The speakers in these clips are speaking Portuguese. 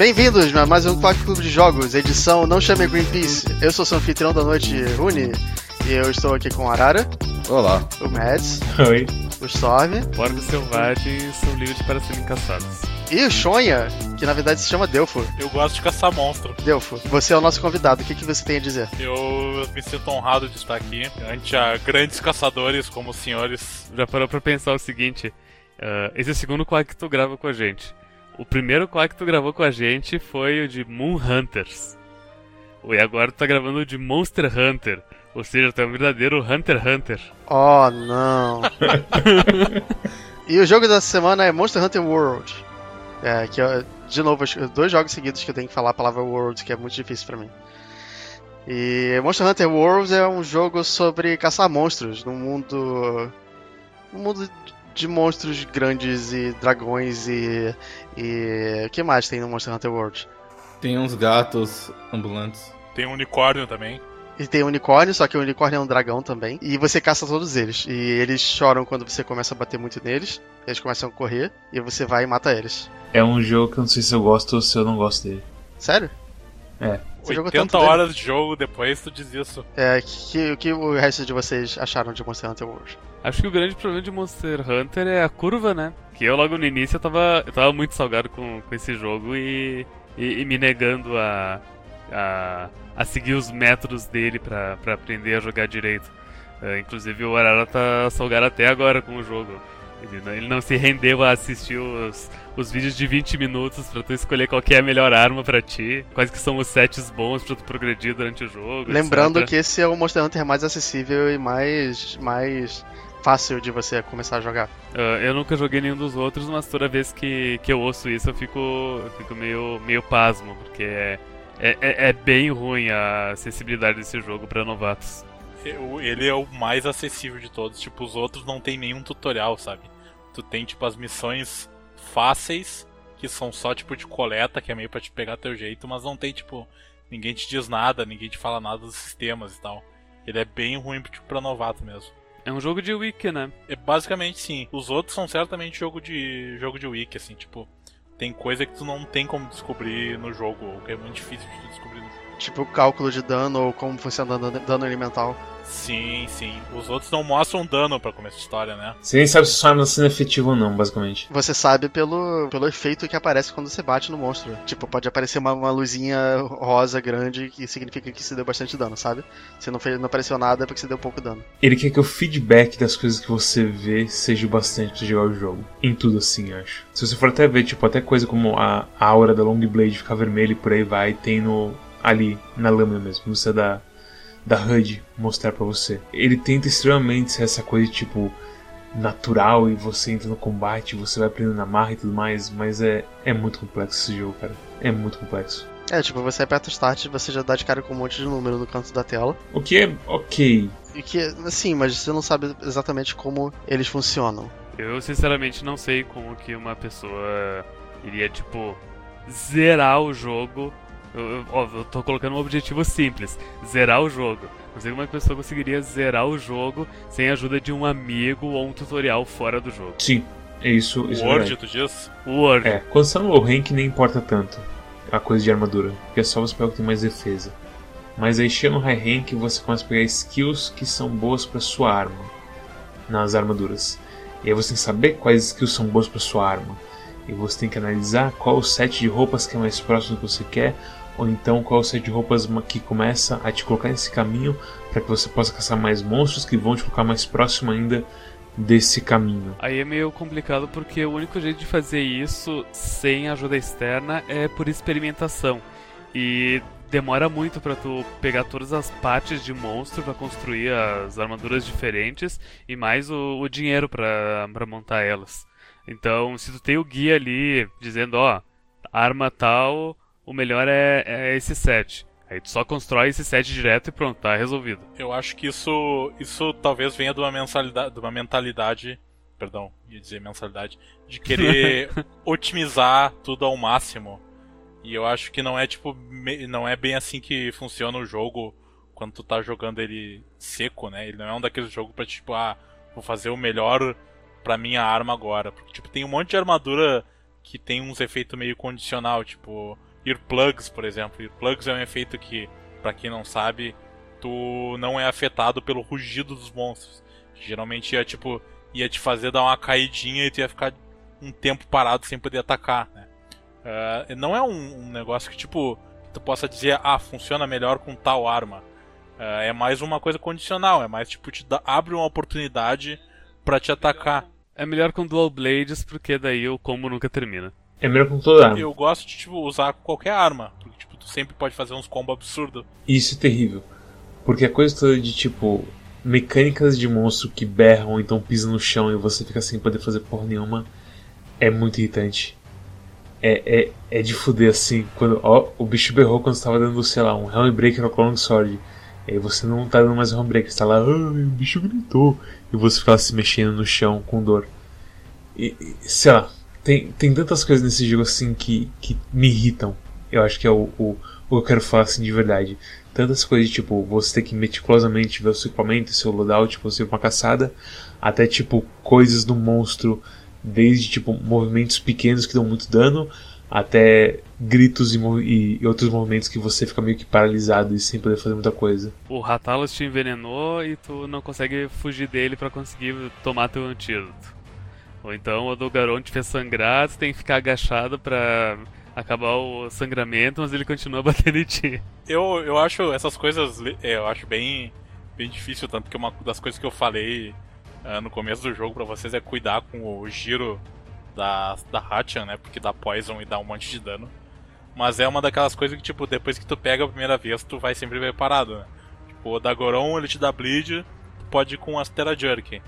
Bem-vindos a mais um Quack Clube de Jogos, edição Não Chame Greenpeace. Eu sou seu anfitrião da noite, Rune, e eu estou aqui com o Arara, Olá. o Mads, Oi. o Storm Porcos selvagens são livres para serem caçados. e o Shonha, que na verdade se chama Delfo. Eu gosto de caçar monstro. Delfo, você é o nosso convidado, o que, que você tem a dizer? Eu me sinto honrado de estar aqui ante a grandes caçadores como os senhores. Já parou pra pensar o seguinte? ah, esse é o segundo quack que tu grava com a gente. O primeiro quack que tu gravou com a gente foi o de Moon Hunters. E agora tu tá gravando o de Monster Hunter. Ou seja, tu é um verdadeiro Hunter x Hunter. Oh, não. e o jogo dessa semana é Monster Hunter World. É, que é, de novo, dois jogos seguidos que eu tenho que falar a palavra World, que é muito difícil pra mim. E Monster Hunter World é um jogo sobre caçar monstros num mundo. Um mundo de monstros grandes e dragões e. E. O que mais tem no Monster Hunter World? Tem uns gatos ambulantes. Tem um unicórnio também. E tem unicórnio, só que o unicórnio é um dragão também. E você caça todos eles. E eles choram quando você começa a bater muito neles. Eles começam a correr. E você vai e mata eles. É um jogo que eu não sei se eu gosto ou se eu não gosto dele. Sério? É. Jogou 80 tanto dele? horas de jogo depois tu diz isso. É, que, o que o resto de vocês acharam de Monster Hunter World? Acho que o grande problema de Monster Hunter é a curva, né? Que eu logo no início eu tava, eu tava muito salgado com, com esse jogo e, e, e me negando a, a, a seguir os métodos dele pra, pra aprender a jogar direito. É, inclusive o Arara tá salgado até agora com o jogo. Ele não, ele não se rendeu a assistir os, os vídeos de 20 minutos pra tu escolher qual é a melhor arma pra ti. Quais que são os sets bons pra tu progredir durante o jogo. Lembrando etc. que esse é o Monster Hunter mais acessível e mais, mais fácil de você começar a jogar. Ah, eu nunca joguei nenhum dos outros, mas toda vez que, que eu ouço isso eu fico, eu fico meio, meio pasmo, porque é, é, é- é bem ruim a acessibilidade desse jogo pra novatos. Ele é o mais acessível de todos. Tipo, os outros não tem nenhum tutorial, sabe? Tu tem, tipo, as missões fáceis, que são só, tipo, de coleta, que é meio pra te pegar teu jeito, mas não tem, tipo, ninguém te diz nada, ninguém te fala nada dos sistemas e tal. Ele é bem ruim, tipo, pra novato mesmo. É um jogo de wiki, né? É basicamente sim. Os outros são certamente jogo de jogo de wiki, assim, tipo, tem coisa que tu não tem como descobrir no jogo, ou que é muito difícil de descobrir no jogo. Tipo, cálculo de dano ou como funciona dano, dano elemental. Sim, sim. Os outros não mostram dano pra começo de história, né? Você nem sabe se sua arma tá sendo efetiva ou não, basicamente. Você sabe pelo, pelo efeito que aparece quando você bate no monstro. Tipo, pode aparecer uma, uma luzinha rosa grande que significa que você deu bastante dano, sabe? Se não, fez, não apareceu nada é porque você deu pouco dano. Ele quer que o feedback das coisas que você vê seja o bastante pra jogar o jogo. Em tudo assim, eu acho. Se você for até ver, tipo, até coisa como a a aura da Long Blade ficar vermelha e por aí vai, tem no. Ali, na lâmina mesmo. Você dá. Da HUD mostrar pra você. Ele tenta extremamente ser essa coisa tipo natural e você entra no combate, você vai aprendendo na marra e tudo mais, mas é, é muito complexo esse jogo, cara. É muito complexo. É, tipo, você aperta o start e você já dá de cara com um monte de número no canto da tela. O que é ok. E que, assim, mas você não sabe exatamente como eles funcionam. Eu sinceramente não sei como que uma pessoa iria, tipo, zerar o jogo. Eu, eu, eu tô colocando um objetivo simples: zerar o jogo. Não sei como uma pessoa conseguiria zerar o jogo sem a ajuda de um amigo ou um tutorial fora do jogo. Sim, é isso. O isso é Word, verdade. tu diz? O Word. É, quando você tá no low rank nem importa tanto a coisa de armadura, porque é só você pegar o que tem mais defesa. Mas aí chega no high rank você começa a pegar skills que são boas pra sua arma nas armaduras. E aí você tem que saber quais skills são boas pra sua arma. E você tem que analisar qual o set de roupas que é mais próximo do que você quer, ou então qual o set de roupas que começa a te colocar nesse caminho para que você possa caçar mais monstros que vão te colocar mais próximo ainda desse caminho. Aí é meio complicado porque o único jeito de fazer isso sem ajuda externa é por experimentação. E demora muito pra tu pegar todas as partes de monstro pra construir as armaduras diferentes e mais o, o dinheiro pra montar elas. Então, se tu tem o guia ali dizendo, ó, arma tal, o melhor é, é esse set. Aí tu só constrói esse set direto e pronto, tá resolvido. Eu acho que isso, isso talvez venha de uma mensalidade, de uma mentalidade, perdão, ia dizer mensalidade, de querer otimizar tudo ao máximo. E eu acho que não é tipo, não é bem assim que funciona o jogo quando tu tá jogando ele seco, né? Ele não é um daqueles jogos pra tipo, ah, vou fazer o melhor pra minha arma agora, porque tipo tem um monte de armadura que tem uns efeitos meio condicional, tipo earplugs, por exemplo. Earplugs é um efeito que, para quem não sabe, tu não é afetado pelo rugido dos monstros. Geralmente ia tipo ia te fazer dar uma caidinha e tu ia ficar um tempo parado sem poder atacar. Né? Uh, não é um, um, negócio que tipo tu possa dizer ah funciona melhor com tal arma. Uh, é mais uma coisa condicional. É mais tipo te dá, abre uma oportunidade para te atacar. É melhor com dual blades porque daí o combo nunca termina. É melhor com toda arma. Eu gosto de tipo, usar qualquer arma, porque tipo, tu sempre pode fazer uns combos absurdos. Isso é terrível. Porque a coisa toda de tipo mecânicas de monstro que berram, então pisam no chão e você fica sem poder fazer porra nenhuma, é muito irritante. É, é, é de fuder assim. Quando, ó, o bicho berrou quando você tava dando, sei lá, um Helmbreaker ou Clone Sword. E aí você não tá dando mais Helmbreaker, você tá lá, ah, o bicho gritou. E você fica lá se mexendo no chão com dor. E, e, sei lá, tem, tem tantas coisas nesse jogo assim que, que me irritam. Eu acho que é o, o, o que eu quero falar assim de verdade. Tantas coisas, tipo, você ter que meticulosamente ver o seu equipamento, seu loadout, tipo, você uma caçada, até tipo coisas do monstro, desde tipo movimentos pequenos que dão muito dano, até gritos e, e, outros movimentos que você fica meio que paralisado e sem poder fazer muita coisa. O Ratalos te envenenou e tu não consegue fugir dele para conseguir tomar teu antídoto. Ou então o do Garon te fez sangrar, você tem que ficar agachado pra acabar o sangramento, mas ele continua batendo em ti. Eu, eu acho essas coisas, é, eu acho bem, bem difícil, tanto que uma das coisas que eu falei uh, no começo do jogo para vocês é cuidar com o giro da, da Hachan, né, porque dá poison e dá um monte de dano. Mas é uma daquelas coisas que, tipo, depois que tu pega a primeira vez, tu vai sempre preparado, né? Tipo, o da Goron, ele te dá bleed, tu pode ir com Astera Jerk.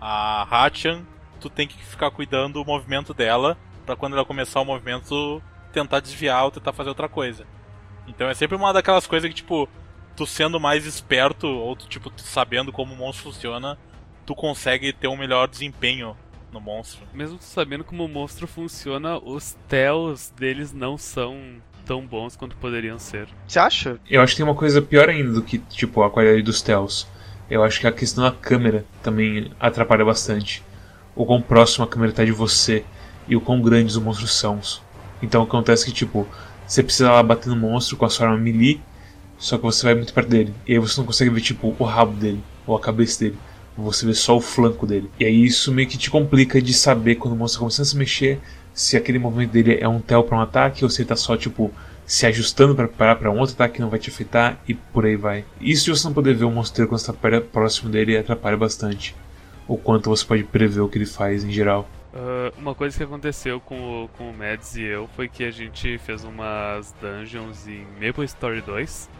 A Hachan tu tem que ficar cuidando do movimento dela para quando ela começar o movimento tentar desviar ou tentar fazer outra coisa. Então é sempre uma daquelas coisas que tipo tu sendo mais esperto ou tu, tipo tu sabendo como o monstro funciona, tu consegue ter um melhor desempenho no monstro. Mesmo sabendo como o monstro funciona, os tells deles não são tão bons quanto poderiam ser. Você acha? Eu acho que tem uma coisa pior ainda do que tipo a qualidade dos tells. Eu acho que a questão da câmera também atrapalha bastante o quão próximo a câmera está de você e o quão grandes os monstros são. Então acontece que, tipo, você precisa lá bater no monstro com a sua arma melee, só que você vai muito perto dele. E aí você não consegue ver, tipo, o rabo dele, ou a cabeça dele. Você vê só o flanco dele. E aí isso meio que te complica de saber quando o monstro começando a se mexer, se aquele movimento dele é um tel para um ataque, ou se ele está só, tipo, se ajustando para preparar para um outro ataque que não vai te afetar, e por aí vai. Isso de você não poder ver o monstro quando está próximo dele atrapalha bastante o quanto você pode prever o que ele faz em geral. Uh, uma coisa que aconteceu com o, com o Mads e eu foi que a gente fez umas dungeons em Maple Story 2.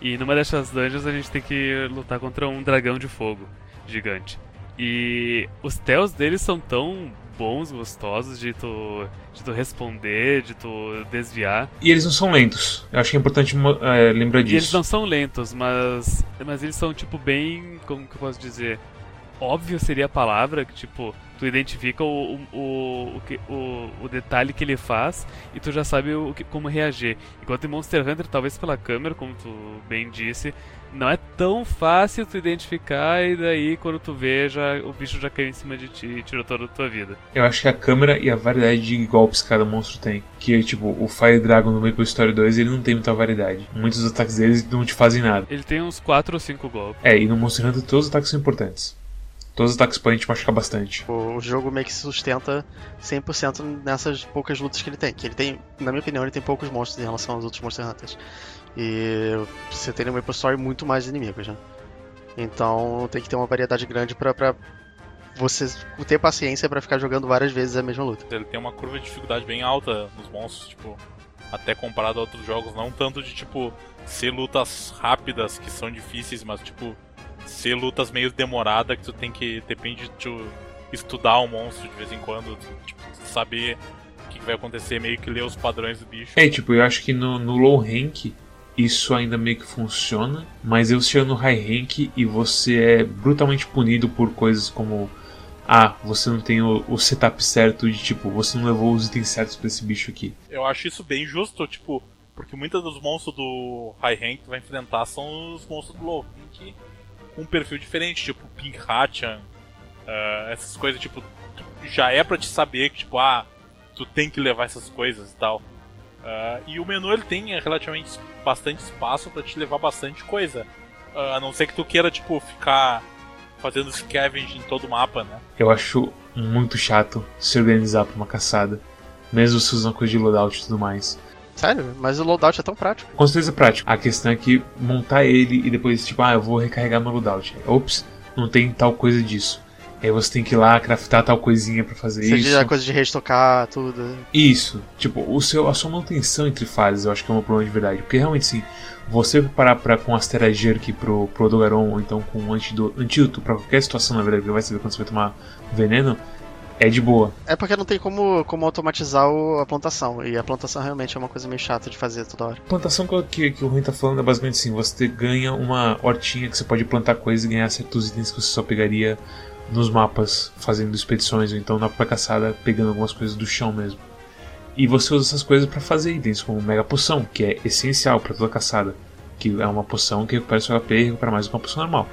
E numa dessas dungeons a gente tem que lutar contra um dragão de fogo gigante. E os tells deles são tão bons, gostosos de tu, de tu responder, de tu desviar. E eles não são lentos. Eu acho que é importante é, lembrar disso. E eles não são lentos, mas, mas eles são tipo bem. Como que eu posso dizer? Óbvio seria a palavra, que tipo, tu identifica o, o, o, o, o detalhe que ele faz e tu já sabe o, como reagir. Enquanto em Monster Hunter, talvez pela câmera, como tu bem disse, não é tão fácil tu identificar e daí quando tu vê, já, o bicho já caiu em cima de ti e tirou toda a tua vida. Eu acho que a câmera e a variedade de golpes que cada monstro tem. Que tipo, o Fire Dragon no Maple Story 2 ele não tem muita variedade. Muitos dos ataques deles não te fazem nada. Ele tem uns 4 ou 5 golpes. É, e no Monster Hunter todos os ataques são importantes. Todos os ataques podem te machucar bastante. O jogo meio que se sustenta 100% nessas poucas lutas que ele tem. Que ele tem, na minha opinião, ele tem poucos monstros em relação aos outros Monster Hunters. E você tem no Maple Story muito mais inimigos, né? Então tem que ter uma variedade grande pra, pra você ter paciência para ficar jogando várias vezes a mesma luta. Ele tem uma curva de dificuldade bem alta nos monstros, tipo, até comparado a outros jogos, não tanto de tipo ser lutas rápidas que são difíceis, mas tipo ser lutas meio demorada que tu tem que depende de tu estudar o um monstro de vez em quando, tipo, saber o que vai acontecer, meio que ler os padrões do bicho. É, tipo, eu acho que no, no low rank isso ainda meio que funciona, mas eu chego no high rank e você é brutalmente punido por coisas como ah, você não tem o, o, setup certo de tipo, você não levou os itens certos para esse bicho aqui. Eu acho isso bem justo, tipo, porque muitos dos monstros do high rank que vai enfrentar são os monstros do low rank um perfil diferente, tipo Pink Hatchan, uh, essas coisas, tipo, já é pra te saber que, tipo, ah, tu tem que levar essas coisas e tal. Uh, e o menu ele tem relativamente bastante espaço para te levar bastante coisa. Uh, a não ser que tu queira, tipo, ficar fazendo scavenge em todo o mapa, né? Eu acho muito chato se organizar pra uma caçada. Mesmo se usando coisa de loadout e tudo mais. Sério? Mas o loadout é tão prático. Com certeza é prático. A questão é que montar ele e depois, tipo, ah, eu vou recarregar meu loadout. Ops, não tem tal coisa disso. Aí você tem que ir lá craftar tal coisinha para fazer Seja isso. a coisa de restocar, tudo. Isso. Tipo, o seu, a sua manutenção entre fases eu acho que é um problema de verdade. Porque realmente, sim, você preparar pra, com Astera Jerk pro, pro Odogaron ou então com um antídoto, antídoto pra qualquer situação, na verdade, porque vai saber quando você vai tomar veneno, é de boa. É porque não tem como, como automatizar o, a plantação. E a plantação realmente é uma coisa meio chata de fazer toda hora. Plantação que, que o Rui tá falando é basicamente assim: você ganha uma hortinha que você pode plantar coisas e ganhar certos itens que você só pegaria nos mapas fazendo expedições, ou então na própria caçada pegando algumas coisas do chão mesmo. E você usa essas coisas para fazer itens, como Mega Poção, que é essencial para toda caçada. Que é uma poção que recupera seu HP e recupera mais do que uma poção normal.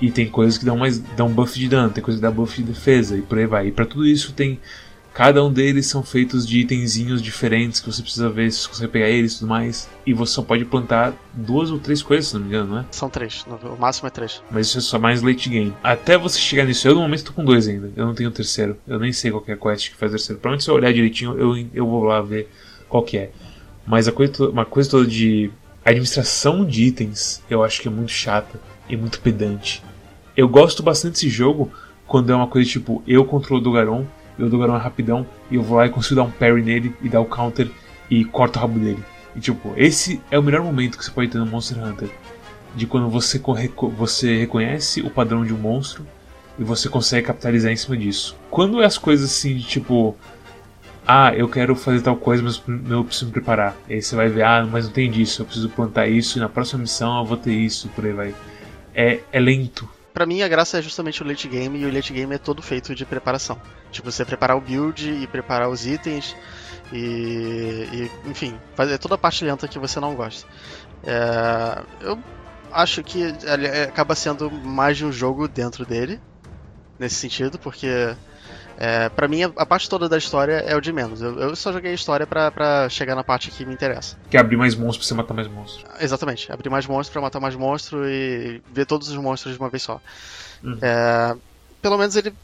E tem coisas que dão mais dão buff de dano, tem coisas que dão buff de defesa e por aí vai. E para tudo isso tem Cada um deles são feitos de itenzinhos diferentes que você precisa ver se você consegue pegar eles e tudo mais. E você só pode plantar duas ou três coisas, se não me engano, não é? São três, o máximo é três. Mas isso é só mais late game. Até você chegar nisso, eu no momento tô com dois ainda. Eu não tenho o terceiro. Eu nem sei qual é a quest que faz o terceiro. Provavelmente se eu olhar direitinho, eu, eu vou lá ver qual que é. Mas a coisa, uma coisa toda de administração de itens, eu acho que é muito chata e muito pedante. Eu gosto bastante desse jogo quando é uma coisa tipo, eu controlo do Garon eu dou uma rapidão e eu vou lá e consigo dar um parry nele e dar o counter e corto o rabo dele. E tipo, esse é o melhor momento que você pode ter no Monster Hunter. De quando você, você reconhece o padrão de um monstro e você consegue capitalizar em cima disso. Quando é as coisas assim de tipo. Ah, eu quero fazer tal coisa, mas eu preciso me preparar. Aí você vai ver, ah, mas não tem disso, eu preciso plantar isso e na próxima missão eu vou ter isso, por aí vai. É, é lento, Pra mim, a graça é justamente o late game, e o late game é todo feito de preparação. Tipo, você preparar o build e preparar os itens, e, e enfim, fazer toda a parte lenta que você não gosta. É, eu acho que ele acaba sendo mais de um jogo dentro dele, nesse sentido, porque é, para mim, a, parte toda da história é o de menos. Eu, eu só joguei a história para chegar na parte que me interessa. Que é abrir mais monstros pra você matar mais monstros. Exatamente, abrir mais monstros para matar mais monstros e ver todos os monstros de uma vez só. Uhum. É, pelo menos ele,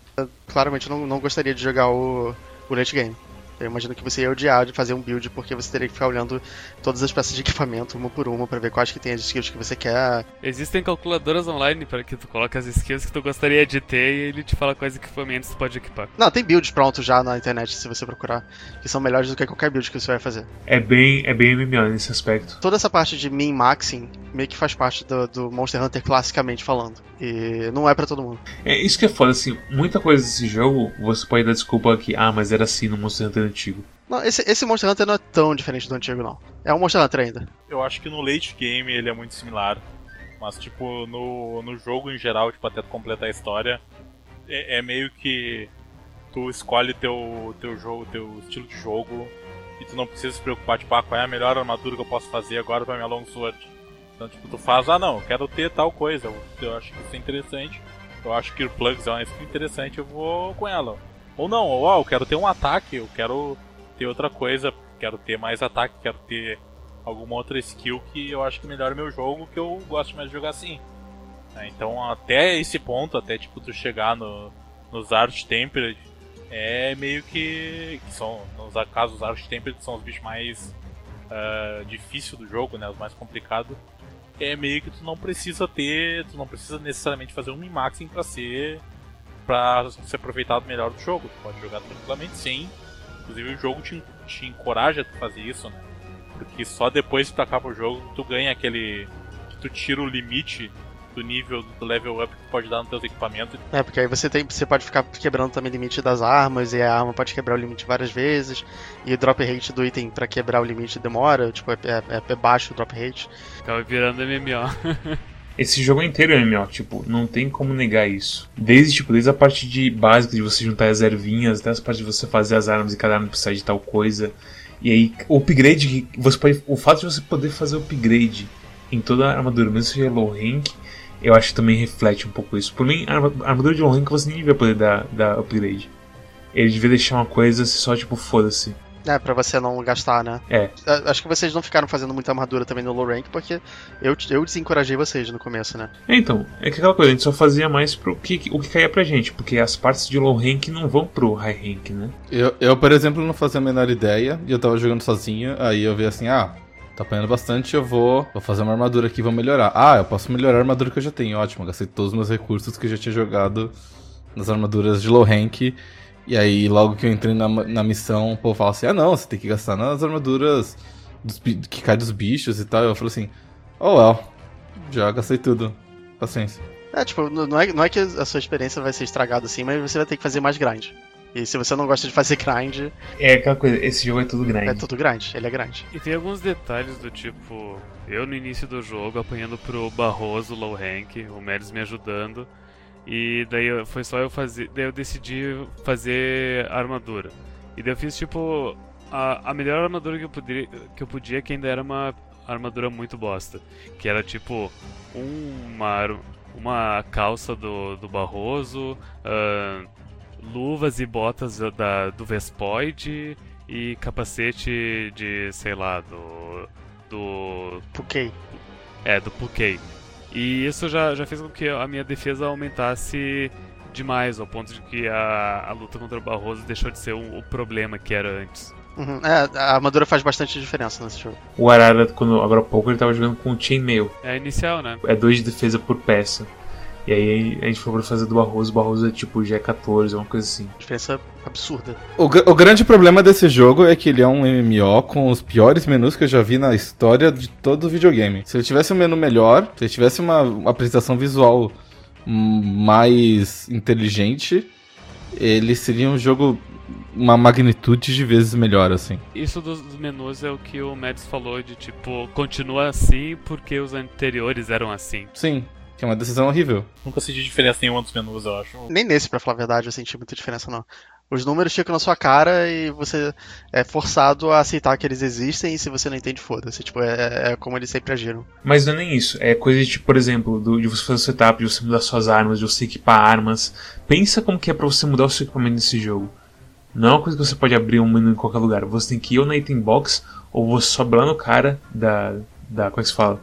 claramente, não, não gostaria de jogar o, o late game. Eu imagino que você ia odiar de fazer um build porque você teria que ficar olhando todas as peças de equipamento uma por uma para ver quais que tem as skills que você quer. Existem calculadoras online para que tu coloque as skills que tu gostaria de ter e ele te fala quais equipamentos tu pode equipar. Não, tem builds prontos já na internet se você procurar, que são melhores do que qualquer build que você vai fazer. É bem, é bem MMO nesse aspecto. Toda essa parte de min maxing meio que faz parte do, do Monster Hunter classicamente falando. E não é para todo mundo. É isso que é foda, assim, muita coisa desse jogo você pode dar desculpa que, ah, mas era assim no Monster Hunter antigo. Não, esse, esse Monster Hunter não é tão diferente do antigo, não. É um Monster Hunter ainda. Eu acho que no late game ele é muito similar. Mas, tipo, no, no jogo em geral, tipo, até completar a história, é, é meio que tu escolhe teu, teu jogo, teu estilo de jogo, e tu não precisa se preocupar, tipo, ah, qual é a melhor armadura que eu posso fazer agora pra minha long sword. Então, tipo, tu faz, ah, não, eu quero ter tal coisa, eu, eu acho que isso é interessante, eu acho que o Plugs é uma skin interessante, eu vou com ela. Ou não, ou, ah, eu quero ter um ataque, eu quero ter outra coisa, quero ter mais ataque, quero ter alguma outra skill que eu acho que melhora meu jogo, que eu gosto mais de jogar assim. É, então até esse ponto, até tipo tu chegar no, nos Art Tempered, é meio que, que são, nos casos os Art Tempered são os bichos mais uh, difíceis do jogo, né, os mais complicados. É meio que tu não precisa ter, tu não precisa necessariamente fazer um min-maxing para ser para ser aproveitado melhor do jogo. Tu pode jogar tranquilamente sem Inclusive o jogo te, te encoraja a fazer isso, né? Porque só depois que tu acaba o jogo tu ganha aquele. que tu tira o limite do nível do level up que tu pode dar nos teus equipamentos. É, porque aí você tem. Você pode ficar quebrando também o limite das armas, e a arma pode quebrar o limite várias vezes. E o drop rate do item para quebrar o limite demora, tipo, é, é, é baixo o drop rate. Acaba virando MMO. Esse jogo é inteiro é MMO, tipo, não tem como negar isso. Desde, tipo, desde a parte de básica de você juntar as ervinhas, até as partes de você fazer as armas e cada arma precisar de tal coisa. E aí, o upgrade, você pode, o fato de você poder fazer upgrade em toda a armadura, mesmo seja low rank, eu acho que também reflete um pouco isso. Por mim, a armadura de low rank você nem devia poder dar, dar upgrade. Ele devia deixar uma coisa só tipo, foda-se. É, pra você não gastar, né? É. A- Acho que vocês não ficaram fazendo muita armadura também no low rank, porque eu, eu desencorajei vocês no começo, né? É, então, é que aquela coisa, a gente só fazia mais pro que, o que caía pra gente, porque as partes de low rank não vão pro high rank, né? Eu, eu, por exemplo, não fazia a menor ideia e eu tava jogando sozinho, aí eu vi assim, ah, tá apanhando bastante, eu vou, vou fazer uma armadura aqui vou melhorar. Ah, eu posso melhorar a armadura que eu já tenho, ótimo, gastei todos os meus recursos que eu já tinha jogado nas armaduras de low rank. E aí, logo que eu entrei na, na missão, o povo fala assim, ah não, você tem que gastar nas armaduras dos que cai dos bichos e tal. Eu falei assim, oh well, já gastei tudo, paciência. É, tipo, não é, não é que a sua experiência vai ser estragada assim, mas você vai ter que fazer mais grind. E se você não gosta de fazer grind, É aquela coisa, esse jogo é tudo grande. é tudo grind, ele é grind. E tem alguns detalhes do tipo, eu no início do jogo apanhando pro Barroso low rank, o Melis me ajudando, e daí foi só eu fazer, daí eu decidi fazer armadura. E daí eu fiz tipo a, a melhor armadura que eu poderia que eu podia, que ainda era uma armadura muito bosta, que era tipo uma uma calça do, do Barroso, ahn, luvas e botas da, do Vespoid e capacete de, sei lá, do. do. Puquei. É, do Pukei. E isso já, já fez com que a minha defesa aumentasse demais, ao ponto de que a, a luta contra o Barroso deixou de ser um- o problema que era antes. Uhum. É, a armadura faz bastante diferença nesse jogo. O Arara, quando, agora há pouco, ele tava jogando com chainmail. É inicial, né? É 2 de defesa por peça. E aí a gente foi pra fazer do Barroso, o Barroso é tipo G14, uma coisa assim. Diferença absurda. O, o grande problema desse jogo é que ele é um MMO com os piores menus que eu já vi na história de todo o videogame. Se ele tivesse um menu melhor, se ele tivesse uma, uma apresentação visual mais inteligente, ele seria um jogo uma magnitude de vezes melhor, assim. Isso dos, dos menus é o que o Mads falou de tipo, continua assim porque os anteriores eram assim. Sim, que é uma decisão horrível. Nunca senti diferença nenhuma dos menus, eu acho. Nem nesse, pra falar a verdade, eu senti muita diferença, não. Os números ficam na sua cara e você é forçado a aceitar que eles existem e se você não entende, foda-se. Tipo, é, é como eles sempre agiram. Mas não é nem isso. É coisa de, tipo, por exemplo, do- de você fazer o setup, de você mudar suas armas, de você equipar armas. Pensa como que é pra você mudar o seu equipamento nesse jogo. Não é uma coisa que você pode abrir um menu em qualquer lugar. Você tem que ir ou na item box, ou você sobe lá no cara da. da como é que se fala?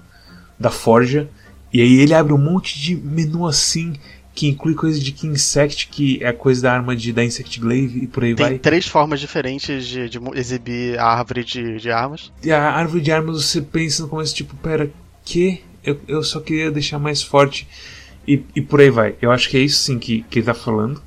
Da forja. E aí ele abre um monte de menu assim, que inclui coisa de que insect, que é coisa da arma de, da Insect Glaive e por aí Tem vai. três formas diferentes de, de exibir a árvore de, de armas. E a árvore de armas você pensa no começo, tipo, pera, que? Eu, eu só queria deixar mais forte. E, e por aí vai. Eu acho que é isso sim que, que ele tá falando.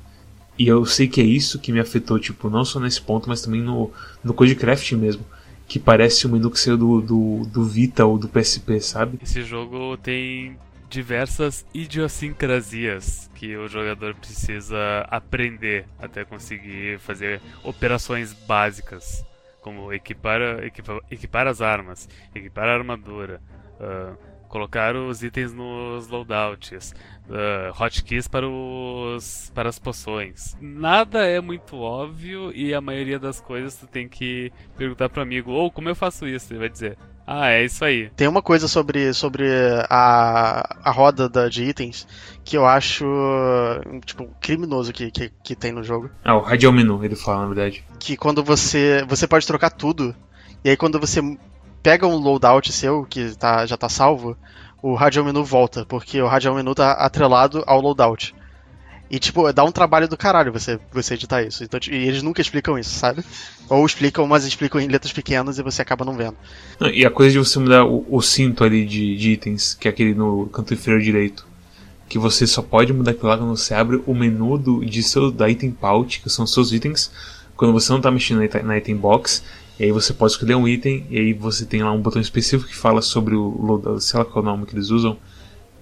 E eu sei que é isso que me afetou, tipo, não só nesse ponto, mas também no, no Codecraft mesmo. Que parece que saiu do, do, do Vita ou do PSP, sabe? Esse jogo tem diversas idiosincrasias que o jogador precisa aprender até conseguir fazer operações básicas, como equipar, equipa- equipar as armas, equipar a armadura, ah, colocar os itens nos loadouts, ah, hotkeys para, os, para as poções. Nada é muito óbvio e a maioria das coisas tu tem que perguntar pro amigo, ou como eu faço isso? Ele vai dizer, ah, é isso aí. Tem uma coisa sobre, sobre a, a roda da, de itens que eu acho, tipo, criminoso que, que, que tem no jogo. Ah, o Radial Menu, ele fala, na verdade. que quando você você pode trocar tudo e aí quando você pega um loadout seu que tá, já tá salvo, o radial menu volta, porque o radial menu tá atrelado ao loadout. E tipo, dá um trabalho do caralho você, você editar isso. Então, e eles nunca explicam isso, sabe? Ou explicam, mas explicam em letras pequenas e você acaba não vendo. Não, e a coisa de você mudar o, o cinto ali de, de itens, que é aquele no canto inferior direito. Que você só pode mudar aquilo lá quando você abre o menu do, de seu, da item pouch, que são seus itens, quando você não está mexendo na item box. E aí você pode escolher um item, e aí você tem lá um botão específico que fala sobre o loadout, sei lá qual é o nome que eles usam,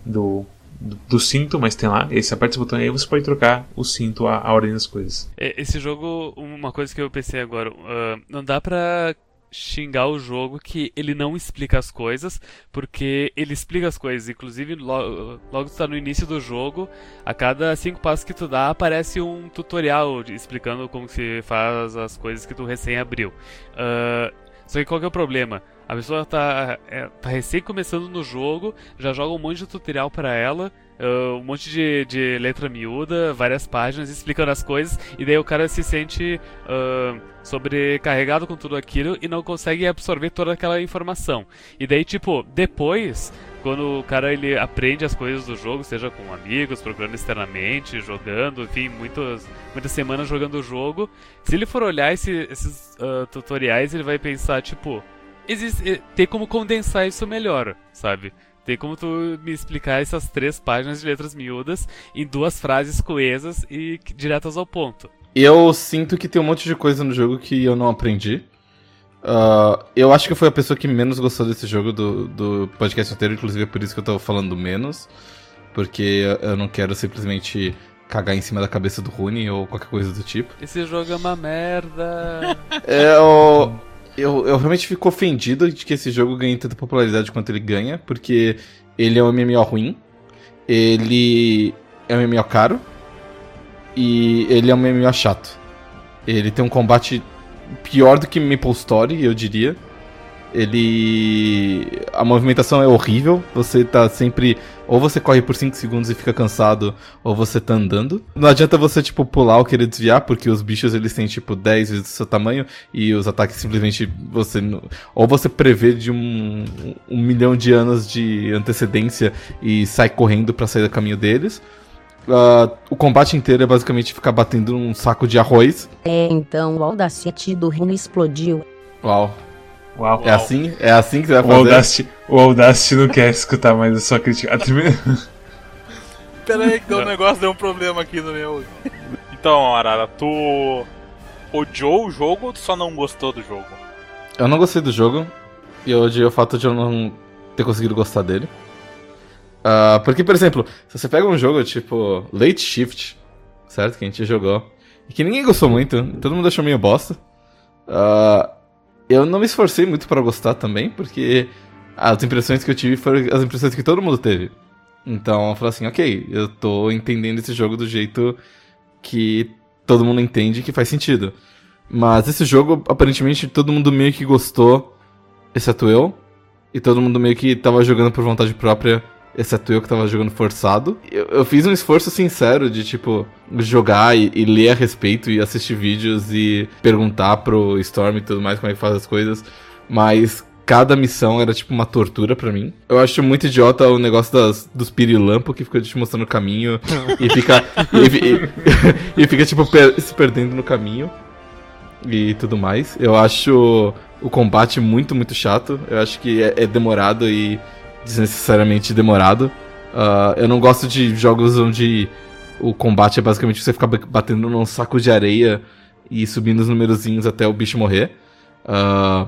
do, do, do cinto, mas tem lá. E você aperta esse botão e aí você pode trocar o cinto, a, a ordem das coisas. É, Esse jogo, uma coisa que eu pensei agora, ah, não dá pra xingar o jogo que ele não explica as coisas, porque ele explica as coisas. Inclusive, lo- logo que tu tá no início do jogo, a cada cinco passos que tu dá, aparece um tutorial explicando como se faz as coisas que tu recém abriu. Ah, só que qual que é o problema? A pessoa tá, é, tá recém começando no jogo, já joga um monte de tutorial pra ela, uh, um monte de, de letra miúda, várias páginas explicando as coisas, e daí o cara se sente uh, sobrecarregado com tudo aquilo e não consegue absorver toda aquela informação. E daí, tipo, depois, quando o cara ele aprende as coisas do jogo, seja com amigos, procurando externamente, jogando, enfim, muitas, muitas semanas jogando o jogo, se ele for olhar esse, esses uh, tutoriais, ele vai pensar, tipo, existe, tem como condensar isso melhor, sabe? Tem como tu me explicar essas três páginas de letras miúdas em duas frases coesas e diretas ao ponto. Eu sinto que tem um monte de coisa no jogo que eu não aprendi. Uh, eu acho que foi a pessoa que menos gostou desse jogo do, do podcast inteiro, inclusive é por isso que eu tô falando menos. Porque eu não quero simplesmente cagar em cima da cabeça do Rune ou qualquer coisa do tipo. Esse jogo é uma merda. é, eu, eu, eu realmente fico ofendido de que esse jogo ganhe tanta popularidade quanto ele ganha, porque ele é um MMO ruim, ele é um MMO caro e ele é um MMO chato. Ele tem um combate pior do que Maple Story, eu diria. Ele. A movimentação é horrível. Você tá sempre. Ou você corre por 5 segundos e fica cansado, ou você tá andando. Não adianta você, tipo, pular ou querer desviar, porque os bichos eles têm, tipo, 10 vezes o seu tamanho e os ataques simplesmente você. Ou você prevê de um, um milhão de anos de antecedência e sai correndo para sair do caminho deles. Uh, o combate inteiro é basicamente ficar batendo num saco de arroz. É, então o Audacity do Rune explodiu. Uau. Uau. É assim? É assim que você vai O fazer? Audacity, o Audacity não quer escutar mais a sua crítica. Pera aí que um negócio, deu um problema aqui no meu. Então, Arara, tu odiou o jogo ou tu só não gostou do jogo? Eu não gostei do jogo. E eu odiei o fato de eu não ter conseguido gostar dele. Ah, porque, por exemplo, se você pega um jogo tipo Late Shift, certo? Que a gente jogou. E que ninguém gostou muito, todo mundo achou meio bosta. ah, eu não me esforcei muito pra gostar também, porque as impressões que eu tive foram as impressões que todo mundo teve. Então eu falei assim, ok, eu tô entendendo esse jogo do jeito que todo mundo entende que faz sentido. Mas esse jogo, aparentemente, todo mundo meio que gostou, exceto eu. E todo mundo meio que tava jogando por vontade própria, exceto eu que tava jogando forçado. Eu, eu fiz um esforço sincero de, tipo, jogar e, e ler a respeito e assistir vídeos e perguntar pro Storm e tudo mais como é que faz as coisas. Mas cada missão era, tipo, uma tortura pra mim. Eu acho muito idiota o negócio das, dos pirilampo que fica te mostrando o caminho e fica. e, e- e fica, tipo, per- se perdendo no caminho e tudo mais. Eu acho o combate muito, muito chato. Eu acho que é, é demorado e desnecessariamente demorado. Ah, eu não gosto de jogos onde o combate é basicamente você ficar ba- batendo num saco de areia e subindo os numerozinhos até o bicho morrer. Ah,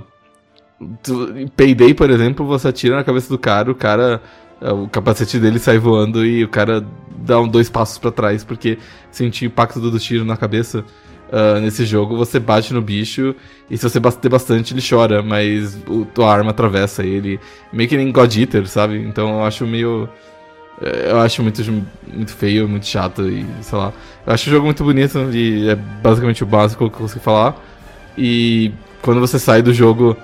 tu- Payday, por exemplo, você atira na cabeça do cara, o cara. ah, O capacete dele sai voando e o cara dá um, dois passos pra trás porque sentiu o impacto do tiro na cabeça. Ah, nesse jogo, você bate no bicho e se você bater bastante, ele chora, mas o, tua arma atravessa ele. Meio que nem God Eater, sabe? Então eu acho meio. eh, Eu acho muito, muito feio, muito chato e sei lá. Eu acho o jogo muito bonito e é basicamente o básico que eu consigo falar. E quando você sai do jogo,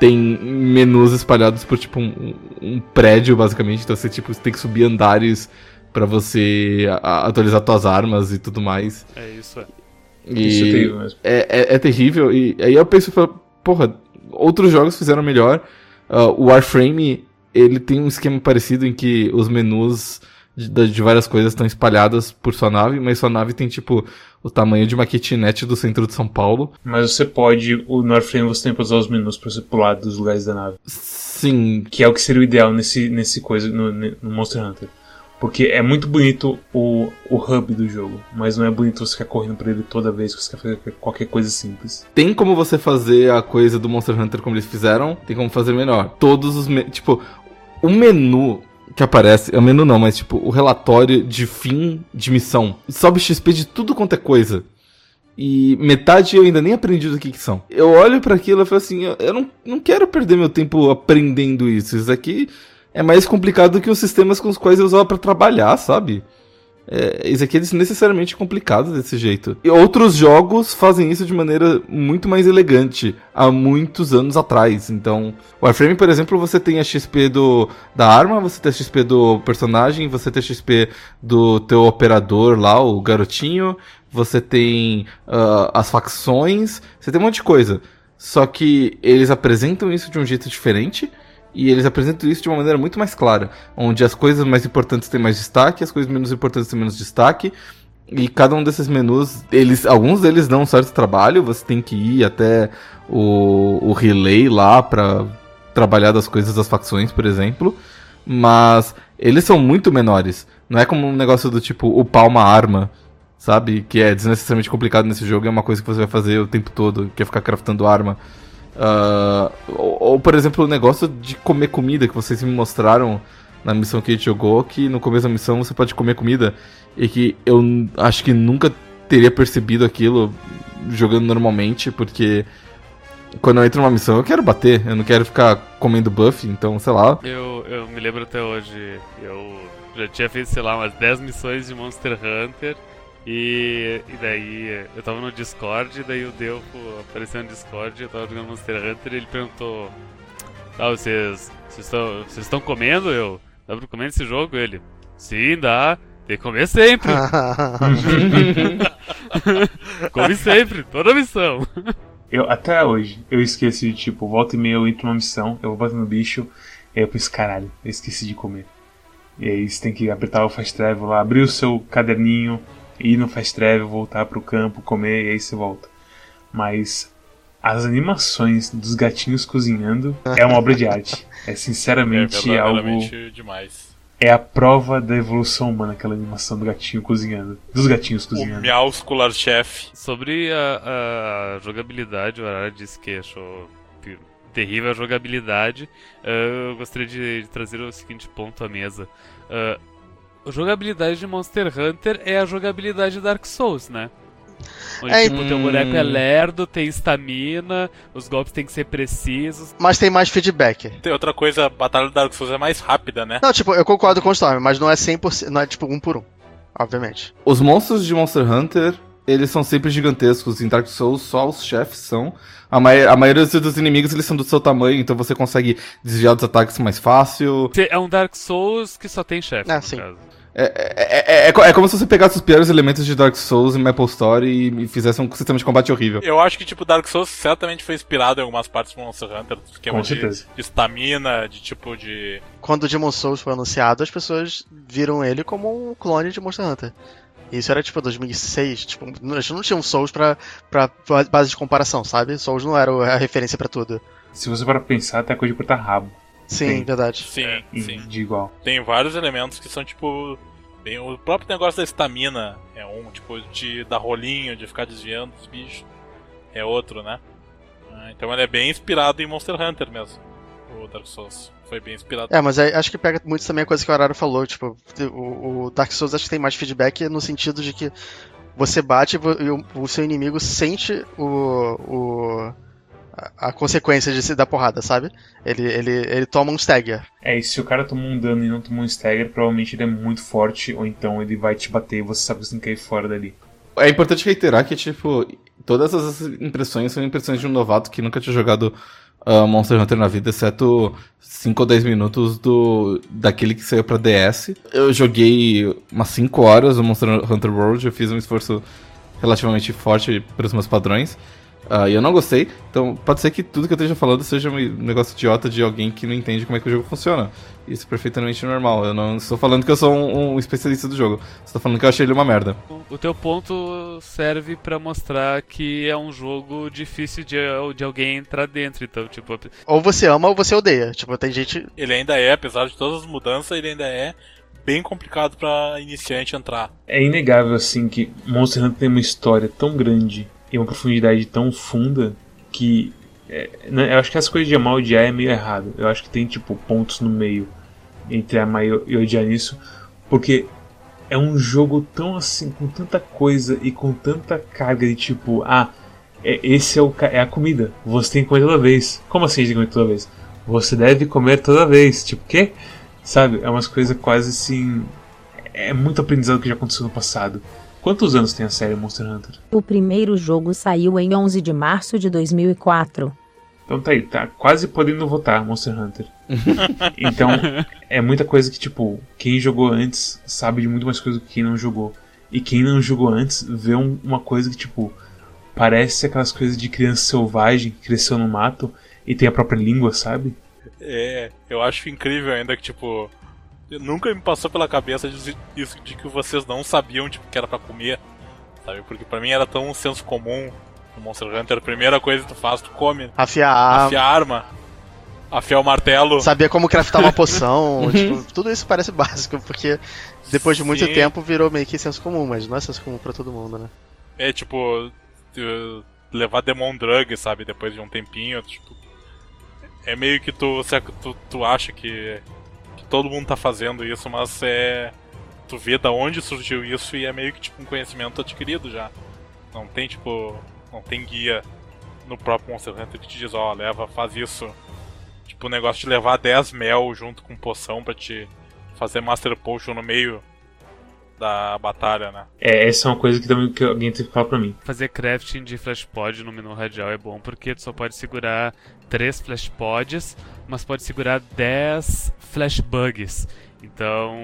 tem menus espalhados por tipo um, um prédio, basicamente. Então você tipo, tem que subir andares pra você atualizar suas armas e tudo mais. É isso, é. Isso é terrível mesmo. é, é- é terrível. E aí eu penso, falo, porra, outros jogos fizeram melhor. Ah, o Warframe, ele tem um esquema parecido em que os menus de, de várias coisas estão espalhadas por sua nave, mas sua nave tem, tipo, o tamanho de uma kitnet do centro de São Paulo. Mas você pode, o no Warframe você tem pra usar os menus pra você pular dos lugares da nave. Sim, Que é o que seria o ideal nesse, nesse coisa, no, no Monster Hunter. Porque é muito bonito o, o hub do jogo, mas não é bonito você ficar correndo por ele toda vez que você quer fazer qualquer coisa simples. tem como você fazer a coisa do Monster Hunter como eles fizeram, tem como fazer melhor. Todos os. me- Tipo, o menu que aparece. É o menu não, mas tipo, o relatório de fim de missão. Sobe XP de tudo quanto é coisa. E metade eu ainda nem aprendi do que, que são. Eu olho pra aquilo e falo assim: eu, eu não, não quero perder meu tempo aprendendo isso. Isso aqui é mais complicado do que os sistemas com os quais eu usava pra trabalhar, sabe? é, isso aqui é desnecessariamente complicado desse jeito. E outros jogos fazem isso de maneira muito mais elegante há muitos anos atrás. Então, Warframe, por exemplo, você tem a XP do, da arma, você tem a XP do personagem, você tem a XP do teu operador lá, o garotinho, você tem uh, as facções, você tem um monte de coisa. Só que eles apresentam isso de um jeito diferente e eles apresentam isso de uma maneira muito mais clara, onde as coisas mais importantes têm mais destaque, as coisas menos importantes têm menos destaque. E cada um desses menus, eles, alguns deles dão um certo trabalho, você tem que ir até o, o relay lá para trabalhar das coisas das facções, por exemplo. Mas eles são muito menores. Não é como um negócio do tipo upar uma arma, sabe? Que é desnecessariamente complicado nesse jogo, é uma coisa que você vai fazer o tempo todo, que é ficar craftando arma. Uh, ou, ou, por exemplo, o negócio de comer comida que vocês me mostraram na missão que a gente jogou, que no começo da missão você pode comer comida e que eu acho que nunca teria percebido aquilo jogando normalmente, porque quando eu entro numa missão eu quero bater, eu não quero ficar comendo buff, então sei lá. Eu, eu me lembro até hoje, eu já tinha feito, sei lá, umas 10 missões de Monster Hunter e, e daí eu tava no Discord, daí o Delfo apareceu no Discord, eu tava jogando Monster Hunter e ele perguntou: Ah, vocês estão vocês estão comendo? Eu, dá pra comer esse jogo? Ele, sim, dá, tem que comer sempre. Come sempre, toda missão. Eu, até hoje, eu esqueci de, tipo, volta e meia eu entro numa missão, eu vou bater no bicho, e aí eu penso, caralho, eu esqueci de comer. E aí você tem que apertar o fast travel lá, abrir o seu caderninho, ir no fast travel, voltar pro campo, comer e aí você volta. Mas as animações dos gatinhos cozinhando é uma obra de arte. É sinceramente é algo. demais. É a prova da evolução humana, aquela animação do gatinho cozinhando. Dos gatinhos cozinhando. O Meowscular Chef. Sobre a, a jogabilidade, o Arara disse que achou terrível a jogabilidade. Uh, eu gostaria de, de, trazer o seguinte ponto à mesa. Uh, a jogabilidade de Monster Hunter é a jogabilidade de Dark Souls, né? Onde, é, tipo, hum... teu boneco é lerdo, tem estamina, os golpes têm que ser precisos. Mas tem mais feedback. Tem outra coisa, a batalha do Dark Souls é mais rápida, né? Não, tipo, eu concordo com o Storm, mas não é 100%, não é tipo um por um, obviamente. Os monstros de Monster Hunter, eles são sempre gigantescos. Em Dark Souls, só os chefes são. A, a maioria dos inimigos, eles são do seu tamanho, então você consegue desviar dos ataques mais fácil. É um Dark Souls que só tem chefe, ah, sim. Caso. É, é, é, é, como se você pegasse os piores elementos de Dark Souls e Maple Story e, e fizesse um sistema de combate horrível. Eu acho que, tipo, Dark Souls certamente foi inspirado em algumas partes do Monster Hunter, do esquema de estamina, de, de tipo de. Quando o Demon Souls foi anunciado, as pessoas viram ele como um clone de Monster Hunter. Isso era tipo 2006, tipo, a gente não tinha um Souls pra, pra, pra base de comparação, sabe? Souls não era a referência para tudo. Se você para pensar, até coisa de cortar rabo. Sim, Tem. verdade. Sim, é, sim. De igual. Tem vários elementos que são tipo. Bem, o próprio negócio da estamina é um, tipo, de dar rolinho, de ficar desviando dos bichos. É outro, né? Ah, então ele é bem inspirado em Monster Hunter mesmo, o Dark Souls. Foi bem inspirado. É, mas acho que pega muito também a coisa que o Araro falou, tipo, o, o Dark Souls acho que tem mais feedback no sentido de que você bate e o, o seu inimigo sente o, o a consequência de se dar porrada, sabe? Ele, ele, ele toma um stagger. É, e se o cara tomou um dano e não tomou um stagger, provavelmente ele é muito forte, ou então ele vai te bater e você sabe que você tem que ir fora dali. É importante reiterar que, tipo, todas as impressões são impressões de um novato que nunca tinha jogado uh, Monster Hunter na vida, exceto 5 ou 10 minutos do daquele que saiu pra DS. Eu joguei umas 5 horas o Monster Hunter World, eu fiz um esforço relativamente forte para os meus padrões. Uh, e eu não gostei, então pode ser que tudo que eu esteja falando seja um negócio idiota de alguém que não entende como é que o jogo funciona. Isso é perfeitamente normal. Eu não estou falando que eu sou um, um especialista do jogo. Estou falando que eu achei ele uma merda. O teu ponto serve para mostrar que é um jogo difícil de, de alguém entrar dentro. Então, tipo. Ou você ama ou você odeia. Tipo, tem gente. Ele ainda é, apesar de todas as mudanças, ele ainda é bem complicado para iniciante entrar. É inegável assim que Monster Hunter tem uma história tão grande e uma profundidade tão funda que é, né, eu acho que essa coisa de amar e odiar é meio errado. Eu acho que tem tipo pontos no meio entre amar e odiar nisso, porque é um jogo tão assim, com tanta coisa e com tanta carga de tipo, ah, é, esse é, o, é a comida, você tem que comer toda vez. Como assim tem que comer toda vez? Você deve comer toda vez. Tipo, quê? Sabe? É umas coisas quase assim. é muito aprendizado que já aconteceu no passado. Quantos anos tem a série Monster Hunter? O primeiro jogo saiu em 11 de março de 2004. Então tá aí, tá quase podendo votar Monster Hunter. então, é muita coisa que, tipo, quem jogou antes sabe de muito mais coisa que quem não jogou. E quem não jogou antes vê um- uma coisa que, tipo, parece aquelas coisas de criança selvagem que cresceu no mato e tem a própria língua, sabe? É, eu acho incrível ainda que, tipo, nunca me passou pela cabeça de, isso de que vocês não sabiam, tipo, que era pra comer, sabe? Porque pra mim era tão senso comum no Monster Hunter, a primeira coisa que tu faz, tu come. Afiar a arma, Afiar a arma, afiar o martelo. saber como craftar uma poção, tipo, tudo isso parece básico, porque depois de muito Sim. tempo virou meio que senso comum, mas não é senso comum pra todo mundo, né? É tipo, levar Demon Drug, sabe? Depois de um tempinho, tipo. É meio que tu, tu, tu acha que todo mundo tá fazendo isso, mas é. Tu vê da onde surgiu isso e é meio que tipo um conhecimento adquirido já. Não tem tipo. Não tem guia no próprio Monster Hunter que te diz, ó, leva, faz isso. Tipo o negócio de levar 10 mel junto com poção pra te fazer Master Potion no meio da batalha, né? É, essa é uma coisa que também que alguém teve que falar pra mim. Fazer crafting de flash pod no menu radial é bom porque tu só pode segurar 3 flash pods, mas pode segurar 10 flash bugs. Então,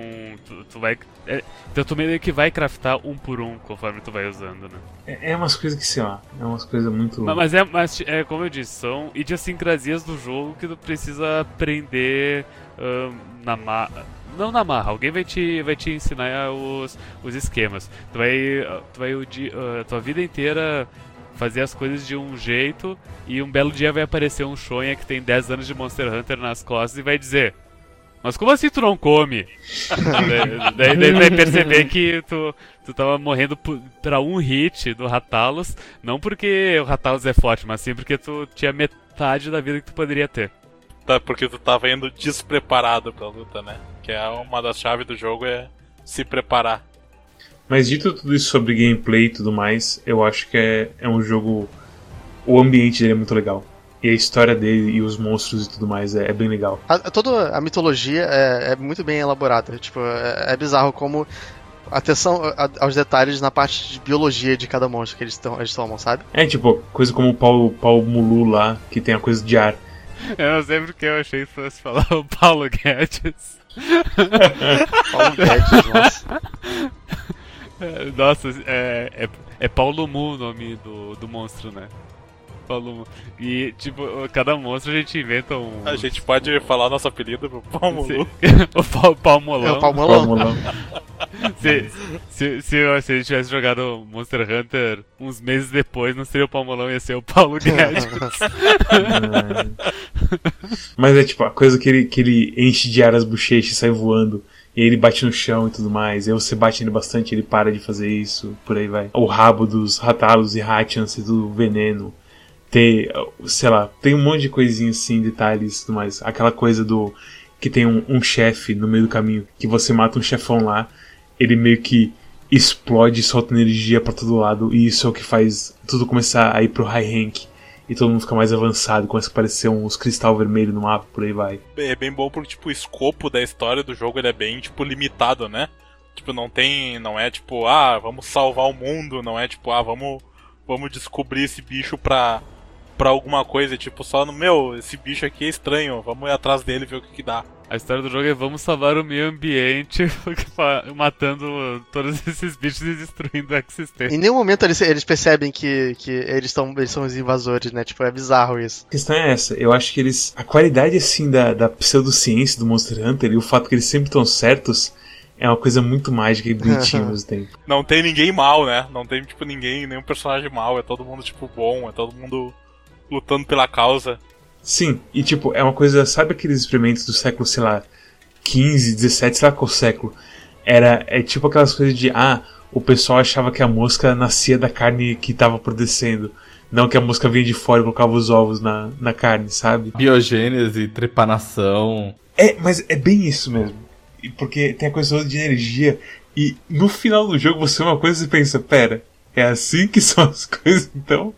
tu, tu vai. é, então tu meio que vai craftar um por um conforme tu vai usando, né? É, é umas coisas que, sei lá, é umas coisas muito. Ma- Mas é, mas é como eu disse, são idiosincrasias do jogo que tu precisa aprender ahn, na marra. Não na marra, alguém vai te, vai te ensinar os, os esquemas. Tu vai, tu vai di- ah, tua vida inteira fazer as coisas de um jeito e um belo dia vai aparecer um Shonha que tem 10 anos de Monster Hunter nas costas e vai dizer. Mas como assim tu não come? daí, daí, vai perceber que tu, tu tava morrendo pra um hit do Ratalos, não porque o Ratalos é forte, mas sim porque tu tinha metade da vida que tu poderia ter. Tá, porque tu tava indo despreparado pra luta, né? Que é uma das chaves do jogo é se preparar. Mas dito tudo isso sobre gameplay e tudo mais, eu acho que é, é um jogo. O ambiente dele é muito legal. E a história dele e os monstros e tudo mais é, é bem legal. A, toda a mitologia é, é muito bem elaborada. Tipo, é, é bizarro como atenção aos detalhes na parte de biologia de cada monstro que eles, tão- eles tomam, sabe? É tipo, coisa como o pau, pau Mulu lá, que tem a coisa de ar. Eu não sei porque eu achei que fosse falar o Paulo Guedes. Paulo Guedes, nossa. Nossa, é, é, é Paulo Mu o nome do, do monstro, né? Paulo Mu. E, tipo, cada monstro a gente inventa um. A gente pode falar nosso apelido pro Palmolu. o pau, palmolão. É o Palmolão. Mulão. Se, se, se, se a gente tivesse jogado Monster Hunter uns meses depois, não seria o Palmolão, ia ser o Paulo Guedes. Mas é tipo, a coisa que ele, que ele enche de ar as bochechas e sai voando. E ele bate no chão e tudo mais. E você bate nele bastante, ele para de fazer isso. Por aí vai. O rabo dos ratalos e Hachans e do veneno. Ter, sei lá, tem um monte de coisinha assim, detalhes e tudo mais. Aquela coisa do. Que tem um, um chefe no meio do caminho. Que você mata um chefão lá. Ele meio que explode e solta energia pra todo lado. E isso é o que faz tudo começar a ir pro high rank. E todo mundo fica mais avançado, começa a aparecer uns cristal vermelho no mapa, por aí vai. É bem bom porque, tipo, o escopo da história do jogo ele é bem, tipo, limitado, né? Tipo, não tem. Não é tipo, ah, vamos salvar o mundo, não é tipo, ah, vamos. Vamos descobrir esse bicho pra. Pra alguma coisa, tipo, só no meu, esse bicho aqui é estranho, vamos ir atrás dele e ver o que, que dá. A história do jogo é vamos salvar o meio ambiente matando todos esses bichos e destruindo o ecossistema. Em nenhum momento eles, eles percebem que, que eles, tão, eles são os invasores, né? Tipo, é bizarro isso. A questão é essa, eu acho que eles. A qualidade assim da, da pseudociência do Monster Hunter e o fato que eles sempre estão certos é uma coisa muito mágica e bonitinha ao mesmo tempo. Não tem ninguém mal, né? Não tem, tipo, ninguém, nenhum personagem mal, é todo mundo, tipo, bom, é todo mundo lutando pela causa. Sim, e tipo, é uma coisa, sabe aqueles experimentos do século, sei lá, 15, 17, sei lá qual século? Era, é tipo aquelas coisas de, ah, o pessoal achava que a mosca nascia da carne que tava apodrecendo. Não que a mosca vinha de fora e colocava os ovos na, na carne, sabe? Biogênese, trepanação. É, mas é bem isso mesmo. Porque tem a coisa toda de energia. E no final do jogo você vê uma coisa e pensa, pera, é assim que são as coisas então?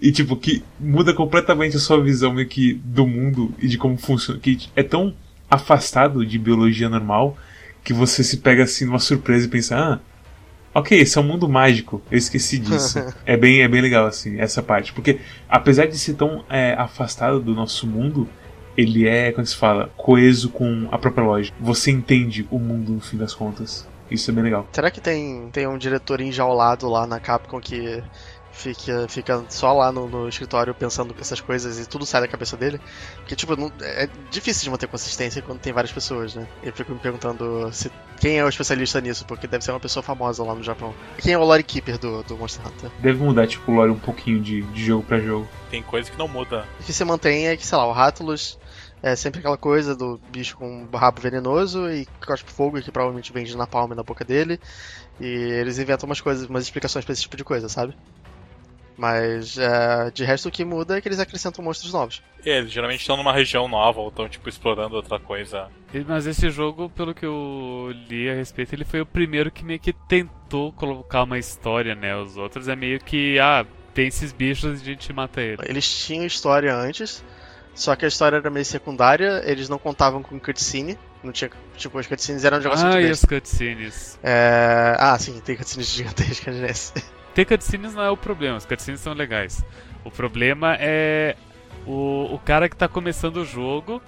E tipo, que muda completamente a sua visão meio que do mundo e de como funciona. Que é tão afastado de biologia normal que você se pega assim numa surpresa e pensa, ah, ok, esse é um mundo mágico, eu esqueci disso. é, bem, é bem legal, assim, essa parte. Porque, apesar de ser tão é, afastado do nosso mundo, ele é, como se fala, coeso com a própria lógica. Você entende o mundo no fim das contas. Isso é bem legal. Será que tem, tem um diretor enjaulado lá na Capcom que fica, fica só lá no, no escritório pensando essas coisas e tudo sai da cabeça dele? Porque, tipo, não, é difícil de manter consistência quando tem várias pessoas, né? Eu fico me perguntando se, quem é o especialista nisso, porque deve ser uma pessoa famosa lá no Japão. Quem é o lore keeper do, do Monster Hunter? Deve mudar, tipo, o lore um pouquinho de, de jogo pra jogo. Tem coisa que não muda. O que você mantém é que, sei lá, o Ratulus é sempre aquela coisa do bicho com um rabo venenoso e cospe fogo que provavelmente vende na palma e na boca dele. E eles inventam umas coisas, umas explicações pra esse tipo de coisa, sabe? Mas é, de resto o que muda é que eles acrescentam monstros novos. É, eles geralmente estão numa região nova ou estão tipo explorando outra coisa. Mas esse jogo, pelo que eu li a respeito, ele foi o primeiro que meio que tentou colocar uma história, né? Os outros é meio que, ah, tem esses bichos e a gente mata eles. Eles tinham história antes, só que a história era meio secundária, eles não contavam com cutscene. Não tinha. Tipo, as cutscenes eram um negócio Ah, e as cutscenes. É... Ah, sim, tem cutscenes gigantescas nesse. Ter cutscenes não é o problema, as cutscenes são legais. O problema é o, o cara que tá começando o jogo.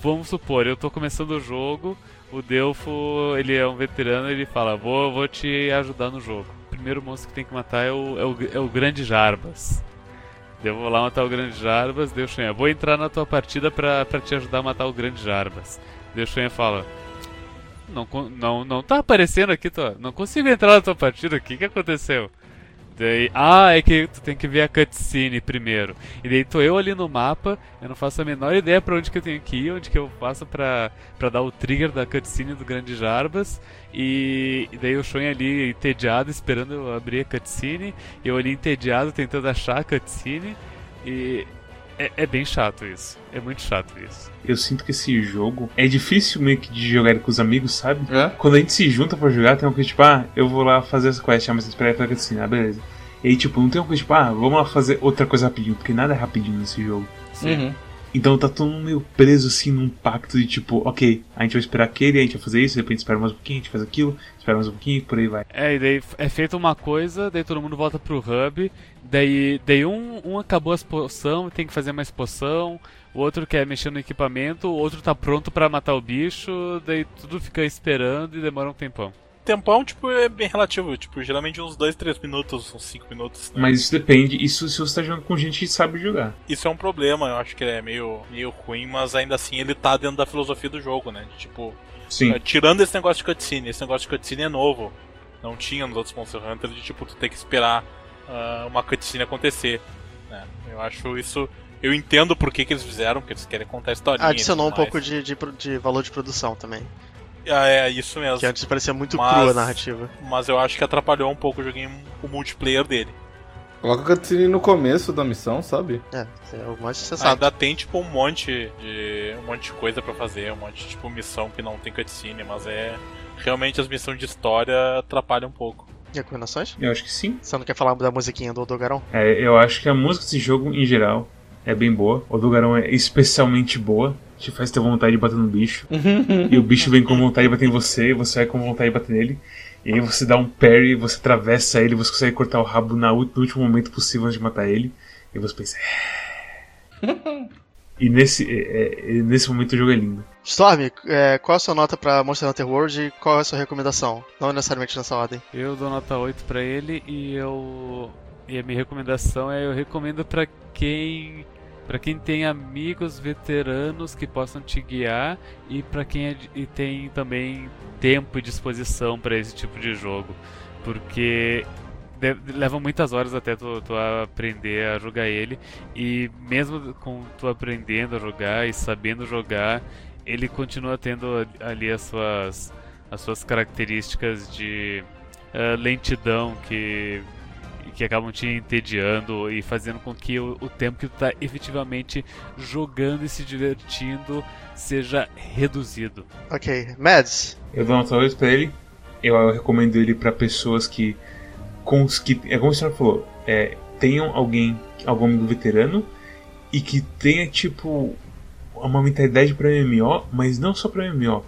Vamos supor, eu tô começando o jogo, o Delfo, ele é um veterano, ele fala, vou, vou te ajudar no jogo. O primeiro monstro que tem que matar é o, é o, é o Grande Jarbas. Vou lá matar o Grande Jarbas, Deus Shunha, vou entrar na tua partida pra, pra te ajudar a matar o Grande Jarbas. Deus Shunha fala, não, não, não tá aparecendo aqui, não consigo entrar na tua partida, o que que aconteceu? Daí, ah, é que tu tem que ver a cutscene primeiro. E daí tô eu ali no mapa, eu não faço a menor ideia pra onde que eu tenho que ir, onde que eu faço pra, pra dar o trigger da cutscene do Grande Jarbas. E, e daí eu sonho ali entediado, esperando eu abrir a cutscene. Eu ali entediado, tentando achar a cutscene. E é, é bem chato isso. É muito chato isso. Eu sinto que esse jogo é difícil meio que de jogar com os amigos, sabe? É? Quando a gente se junta pra jogar, tem uma coisa tipo, ah, eu vou lá fazer essa quest, ah, mas espera aí pra cutscene, ah, beleza. E aí, tipo, não tem uma coisa tipo, ah, vamos lá fazer outra coisa rapidinho, porque nada é rapidinho nesse jogo. Uhum. Então tá todo mundo meio preso assim num pacto de tipo, ok, a gente vai esperar aquele, a gente vai fazer isso, depois a gente espera mais um pouquinho, a gente faz aquilo, espera mais um pouquinho, por aí vai. É, e daí é feita uma coisa, daí todo mundo volta pro hub, daí, daí um, um acabou as poção, tem que fazer mais poção, o outro quer mexer no equipamento, o outro tá pronto pra matar o bicho, daí tudo fica esperando e demora um tempão. Tempão, tipo, é bem relativo. Tipo, geralmente uns 2, 3 minutos, uns 5 minutos. né? Mas isso depende, isso se você tá jogando com gente que sabe jogar. Isso é um problema, eu acho que é meio, meio ruim, mas ainda assim ele tá dentro da filosofia do jogo, né? De, tipo, Sim. é, tirando esse negócio de cutscene, esse negócio de cutscene é novo. Não tinha nos outros Monster Hunter de tipo, tu ter que esperar ah, uma cutscene acontecer. né? Eu acho isso. Eu entendo por que, que eles fizeram, porque eles querem contar a história. Adicionou um pouco de, de, de valor de produção também. Ah, é, isso mesmo. Que antes parecia muito Mas- crua a narrativa. Mas eu acho que atrapalhou um pouco o joguinho, o multiplayer dele. Coloca a cutscene no começo da missão, sabe? É, é o mais sensato. Ainda tem tipo um monte de um monte de coisa pra fazer, um monte de tipo missão que não tem cutscene, mas é realmente as missões de história atrapalham um pouco. Recomendações? Eu acho que sim. Você não quer falar da musiquinha do Dogarão? É, eu acho que a música desse jogo, em geral, é bem boa. O Dogarão é especialmente boa. Te faz ter vontade de bater no bicho. e o bicho vem com vontade de bater em você, e você vai com vontade de bater nele. E aí você dá um parry, você atravessa ele, você consegue cortar o rabo na no último momento possível antes de matar ele. E você pensa. "É." e nesse, é, é, nesse momento o jogo é lindo. Storm, é, qual a sua nota pra Monster Hunter World e qual é a sua recomendação? Não necessariamente nessa ordem. Eu dou nota 8 pra ele e eu. E a minha recomendação é eu recomendo pra quem. Pra quem tem amigos veteranos que possam te guiar e pra quem é e tem também tempo e disposição pra esse tipo de jogo. Porque leva muitas horas até tu, tu aprender a jogar ele e mesmo com tu aprendendo a jogar e sabendo jogar, ele continua tendo ali as suas as suas características de eh, lentidão que que acabam te entediando e fazendo com que o, o tempo que tu tá efetivamente jogando e se divertindo seja reduzido. Ok, Mads. Eu dou nota 8 pra ele. Eu, eu recomendo ele pra pessoas que. Com, que é como o senhor falou, é, tenham alguém, algum amigo veterano e que tenha tipo uma mentalidade pra MMO, mas não só pra MMO.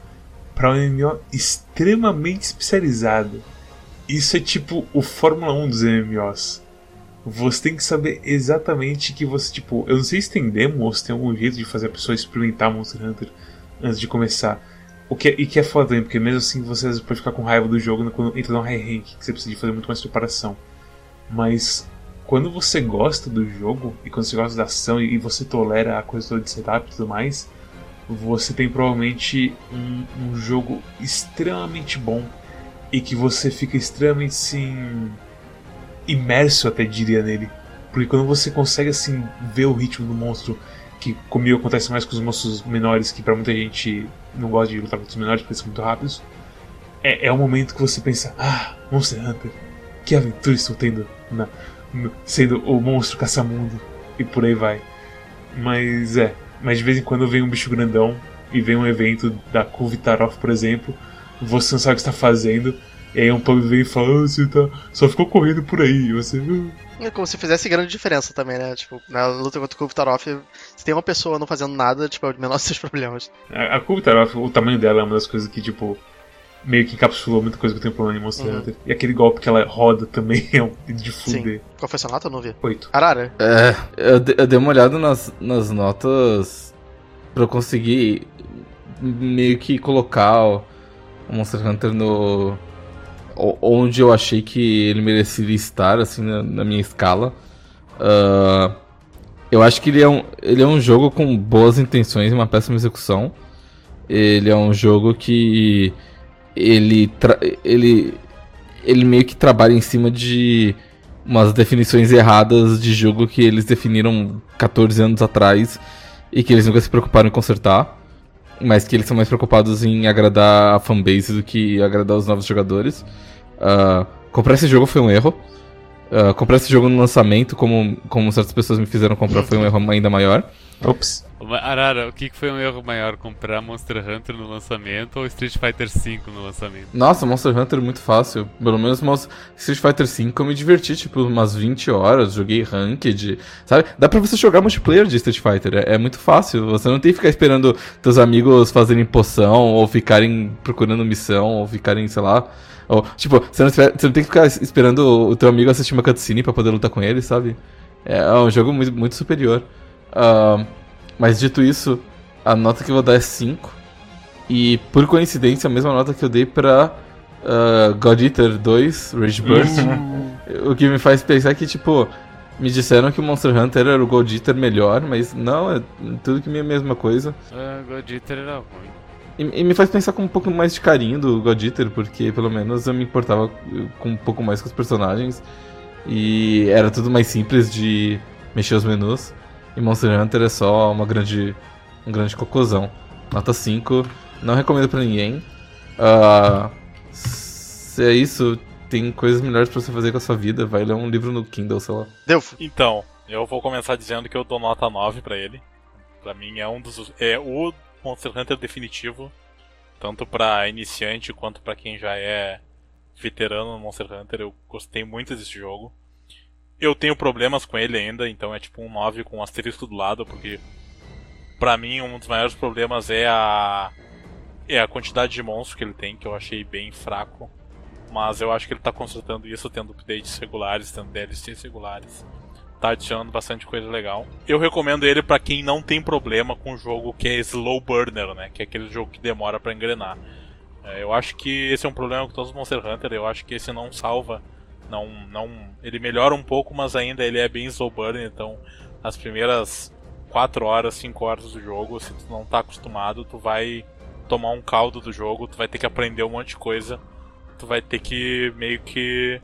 para um MMO extremamente especializado. Isso é tipo o Fórmula 1 dos MMOs. Você tem que saber exatamente que você, tipo, eu não sei se tem demo ou se tem algum jeito de fazer a pessoa experimentar Monster Hunter antes de começar. O que, é- e que é foda também, porque mesmo assim você pode ficar com raiva do jogo quando entra no high rank, que você precisa de fazer muito mais preparação. Mas quando você gosta do jogo, e quando você gosta da ação, e você tolera a coisa toda de setup e tudo mais, você tem provavelmente um, um jogo extremamente bom e que você fica extremamente assim imerso até diria nele. Porque quando você consegue assim ver o ritmo do monstro que comigo acontece mais com os monstros menores que pra muita gente não gosta de lutar com os menores porque são muito rápidos é, é o momento que você pensa ah Monster Hunter que aventura estou tendo na, no- sendo o monstro caça-mundo e por aí vai. Mas é mas de vez em quando vem um bicho grandão e vem um evento da Kulvitaroff, por exemplo, você não sabe o que está fazendo, e aí um pub vem e fala, ah, você tá, só ficou correndo por aí, e você. "Ah." É como se fizesse grande diferença também, né? Tipo, na luta contra o Kulvtaroff, se tem uma pessoa não fazendo nada, tipo, é o menor dos seus problemas. A, a Kulvitaroff, o tamanho dela é uma das coisas que, tipo, meio que encapsulou muita coisa que eu tenho problema em Monster Uhum. Hunter. E aquele golpe que ela roda também é um de fuder. Qual foi a sua nota? Eu não vi. Oito. Arara? É, eu, de- eu dei uma olhada nas, nas notas pra eu conseguir meio que colocar o Monster Hunter no. onde eu achei que ele mereceria estar, assim, na, na minha escala. Ah, eu acho que ele é, um, ele é um jogo com boas intenções e uma péssima execução. Ele é um jogo que. Ele, ele, ele meio que trabalha em cima de umas definições erradas de jogo que eles definiram 14 anos atrás e que eles nunca se preocuparam em consertar. Mas que eles são mais preocupados em agradar a fanbase do que agradar os novos jogadores. Ah, comprar esse jogo foi um erro. Ah, comprar esse jogo no lançamento, como, como certas pessoas me fizeram comprar, foi um erro ainda maior. Ops. Arara, o que que foi um erro maior? Comprar Monster Hunter no lançamento ou Street Fighter V no lançamento? Nossa, Monster Hunter é muito fácil. Pelo menos Monster... Street Fighter V eu me diverti, tipo, umas 20 horas, joguei ranked, sabe? Dá pra você jogar multiplayer de Street Fighter, é, é muito fácil. Você não tem que ficar esperando teus amigos fazerem poção, ou ficarem procurando missão, ou ficarem, sei lá... Ou, tipo, você não, espera- você não tem que ficar esperando o teu amigo assistir uma cutscene pra poder lutar com ele, sabe? É um jogo muito, muito superior. Ah, mas dito isso, a nota que eu vou dar é 5. E por coincidência, a mesma nota que eu dei pra uh, God Eater 2, Rage Burst. o que me faz pensar que, tipo, me disseram que o Monster Hunter era o God Eater melhor, mas não, é tudo que é a mesma coisa. Ah, God Eater era ruim. E, e me faz pensar com um pouco mais de carinho do God Eater, porque pelo menos eu me importava com um pouco mais com os personagens. E era tudo mais simples de mexer os menus. E Monster Hunter é só uma grande, um grande cocôzão. Nota 5, não recomendo pra ninguém. Ah, se é isso, tem coisas melhores pra você fazer com a sua vida. Vai ler um livro no Kindle, sei lá. Delfo. Então, eu vou começar dizendo que eu dou nota 9 pra ele. Pra mim é um dos é o Monster Hunter definitivo, tanto pra iniciante quanto pra quem já é veterano no Monster Hunter. Eu gostei muito desse jogo. Eu tenho problemas com ele ainda, então é tipo um 9 com um asterisco do lado, porque pra mim um dos maiores problemas é a é a quantidade de monstros que ele tem, que eu achei bem fraco. Mas eu acho que ele tá consertando isso, tendo updates regulares, tendo DLCs regulares. Tá adicionando bastante coisa legal. Eu recomendo ele pra quem não tem problema com o jogo que é slow burner, né? Que é aquele jogo que demora pra engrenar. É, eu acho que esse é um problema com todos os Monster Hunter. Eu acho que esse não salva. Não, não, ele melhora um pouco, mas ainda ele é bem slow burner. Então, as primeiras 4 horas, 5 horas do jogo, se tu não tá acostumado, tu vai tomar um caldo do jogo, tu vai ter que aprender um monte de coisa. Tu vai ter que meio que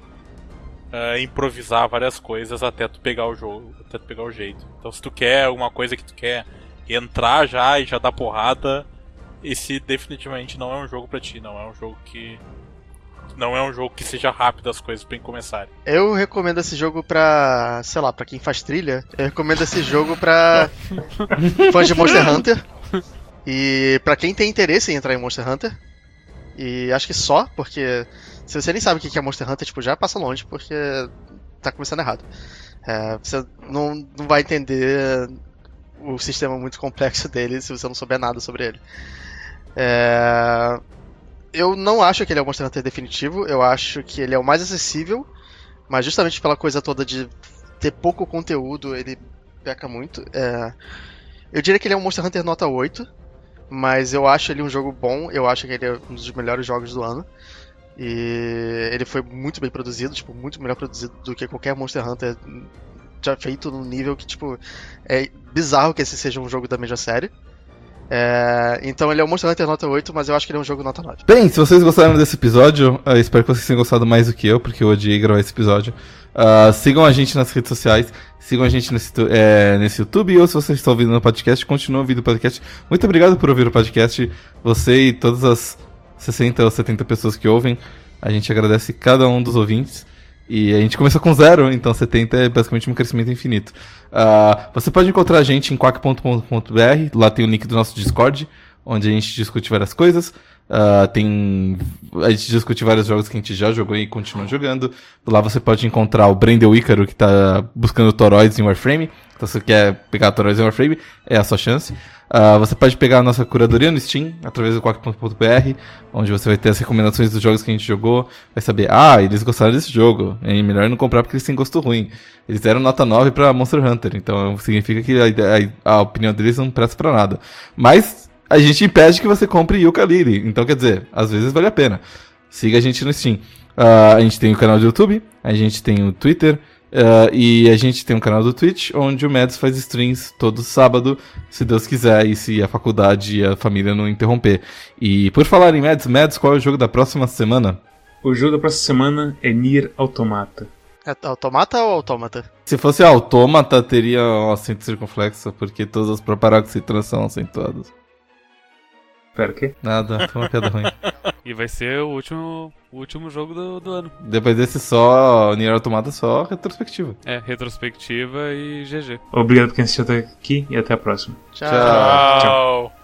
ah, improvisar várias coisas até tu pegar o jogo, até tu pegar o jeito. Então se tu quer alguma coisa que tu quer entrar já e já dar porrada, esse definitivamente não é um jogo pra ti, não é um jogo que não é um jogo que seja rápido as coisas pra começarem. Eu recomendo esse jogo pra, sei lá, pra quem faz trilha. Eu recomendo esse jogo pra fãs de Monster Hunter. E pra quem tem interesse em entrar em Monster Hunter. E acho que só, porque se você nem sabe o que é Monster Hunter, tipo, já passa longe, porque tá começando errado. É, você não, não vai entender o sistema muito complexo dele se você não souber nada sobre ele. É, eu não acho que ele é o Monster Hunter definitivo, eu acho que ele é o mais acessível, mas justamente pela coisa toda de ter pouco conteúdo, ele peca muito. É, eu diria que ele é um Monster Hunter nota 8, mas eu acho ele um jogo bom, eu acho que ele é um dos melhores jogos do ano. E ele foi muito bem produzido, tipo, muito melhor produzido do que qualquer Monster Hunter já feito num nível que, tipo, é bizarro que esse seja um jogo da mesma série. É, então ele é um Monster Hunter nota 8, mas eu acho que ele é um jogo nota 9. Bem, se vocês gostaram desse episódio, espero que vocês tenham gostado mais do que eu, porque eu odiei gravar esse episódio. Uh, sigam a gente nas redes sociais, sigam a gente nesse, é, nesse YouTube, ou se vocês estão ouvindo no podcast, continuem ouvindo o podcast. Muito obrigado por ouvir o podcast, você e todas as 60 ou 70 pessoas que ouvem. A gente agradece cada um dos ouvintes. E a gente começou com zero, então 70 é basicamente um crescimento infinito. Uh, você pode encontrar a gente em quack.com.br, lá tem o link do nosso Discord, onde a gente discute várias coisas. Uh, tem. A gente discute vários jogos que a gente já jogou e continua jogando. Lá você pode encontrar o Brandel Ícaro, que tá buscando toroids em Warframe. Então, se você quer pegar toroids em Warframe, é a sua chance. Uh, você pode pegar a nossa curadoria no Steam, através do quack.br, onde você vai ter as recomendações dos jogos que a gente jogou. Vai saber, ah, eles gostaram desse jogo. É melhor não comprar porque eles têm gosto ruim. Eles deram nota 9 pra Monster Hunter, então significa que a, a, a opinião deles não presta pra nada. Mas a gente impede que você compre Yooka-Laylee. Então, quer dizer, às vezes vale a pena. Siga a gente no Steam. Uh, a gente tem o canal do YouTube, a gente tem o Twitter, uh, e a gente tem um canal do Twitch, onde o Mads faz streams todo sábado, se Deus quiser, e se a faculdade e a família não interromper. E por falar em Mads, Mads, qual é o jogo da próxima semana? O jogo da próxima semana é Nier Automata. É automata ou autômata? Se fosse autômata, teria um acento circunflexo, porque todas as proparoxítonas são acentuadas. Pera, o quê? Nada, foi uma piada ruim. E vai ser o último, o último jogo do, do ano. Depois desse só, Nier Automata só retrospectiva. É, retrospectiva e GG. Obrigado por quem assistiu até aqui e até a próxima. Tchau. Tchau. Tchau.